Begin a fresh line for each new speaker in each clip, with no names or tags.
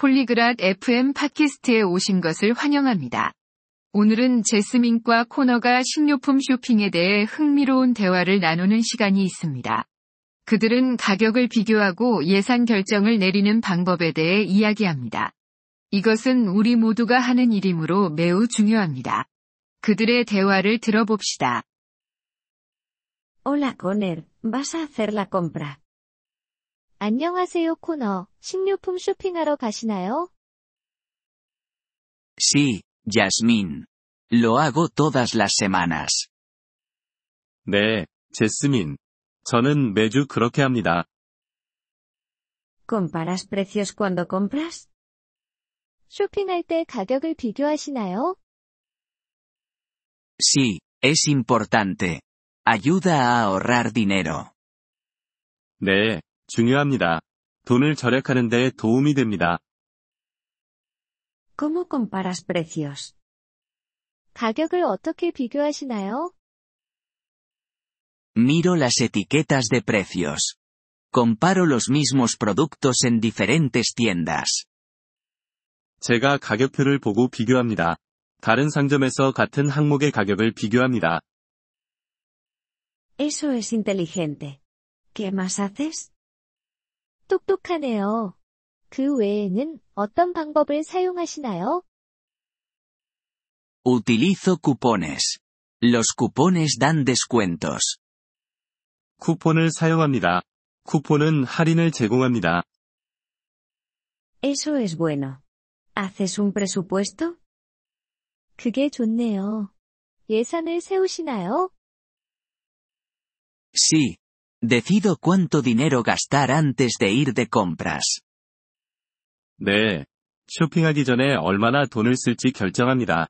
폴리그랏 FM 팟캐스트에 오신 것을 환영합니다. 오늘은 제스민과 코너가 식료품 쇼핑에 대해 흥미로운 대화를 나누는 시간이 있습니다. 그들은 가격을 비교하고 예산 결정을 내리는 방법에 대해 이야기합니다. 이것은 우리 모두가 하는 일이므로 매우 중요합니다. 그들의 대화를 들어봅시다.
Hola Conner, ¿vas a hacer la compra?
안녕하세요 코너. 식료품 쇼핑하러 가시나요?
Sí, Yasmín. Lo hago todas las semanas.
네, 제스민. 저는 매주 그렇게 합니다.
¿Comparas precios cuando compras?
쇼핑할 때 가격을 비교하시나요?
Sí, es importante. Ayuda a ahorrar dinero.
네, 중요합니다. 돈을 절약하는 데 도움이 됩니다.
¿Cómo comparas precios?
가격을 어떻게 비교하시나요?
Miro las etiquetas de precios. Comparo los mismos productos en diferentes tiendas.
제가 가격표를 보고 비교합니다. 다른 상점에서 같은 항목의 가격을 비교합니다.
Eso es inteligente. ¿Qué más haces?
똑똑하네요. 그 외에는 어떤 방법을 사용하시나요?
Utilizo cupones. Los cupones dan descuentos.
쿠폰을 사용합니다. 쿠폰은 할인을 제공합니다.
Eso es bueno. ¿Haces un presupuesto?
그게 좋네요. 예산을 세우시나요?
Sí. Decido cuánto dinero gastar antes de ir de compras.
네. 쇼핑하기 전에 얼마나 돈을 쓸지 결정합니다.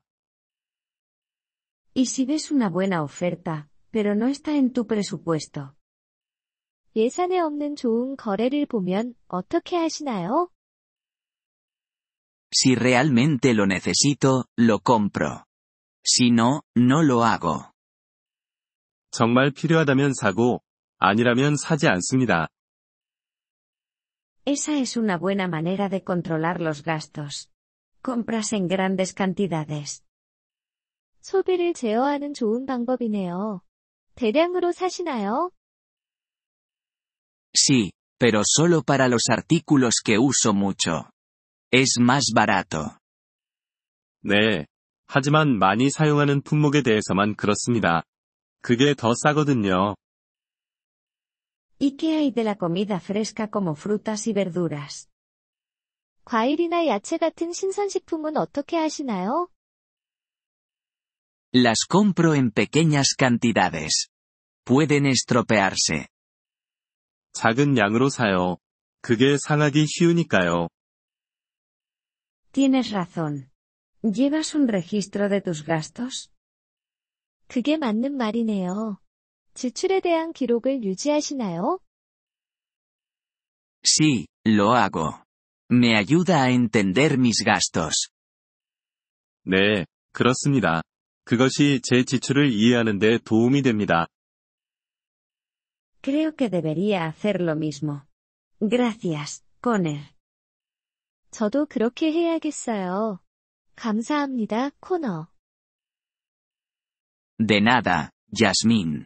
¿Y si ves una buena oferta, pero no está en tu presupuesto?
예산에 없는 좋은 거래를 보면 어떻게 하시나요?
Si realmente lo necesito, lo compro. Si no, no lo hago.
정말 필요하다면 사고, 아니라면 사지 않습니다.
Esa es una buena manera de controlar los gastos. Compras en grandes cantidades.
소비를 제어하는 좋은 방법이네요. 대량으로 사시나요?
Sí, pero solo para los artículos que uso mucho. Es más barato.
네. 하지만 많이 사용하는 품목에 대해서만 그렇습니다. 그게 더 싸거든요.
¿Y qué hay de la comida fresca como frutas y verduras?
과일이나 야채 같은 신선식품은 어떻게 하시나요?
Las compro en pequeñas cantidades. Pueden estropearse.
작은 양으로 사요. 그게 상하기 쉬우니까요.
Tienes razón. ¿Llevas un registro de tus gastos?
그게 맞는 말이네요. 지출에 대한 기록을 유지하시나요?
Sí, lo hago. Me ayuda a entender mis gastos.
네, 그렇습니다. 그것이 제 지출을 이해하는 데 도움이 됩니다.
Creo que debería hacer lo mismo. Gracias, Conner.
저도 그렇게 해야겠어요. 감사합니다, 코너.
De nada, Yasmín.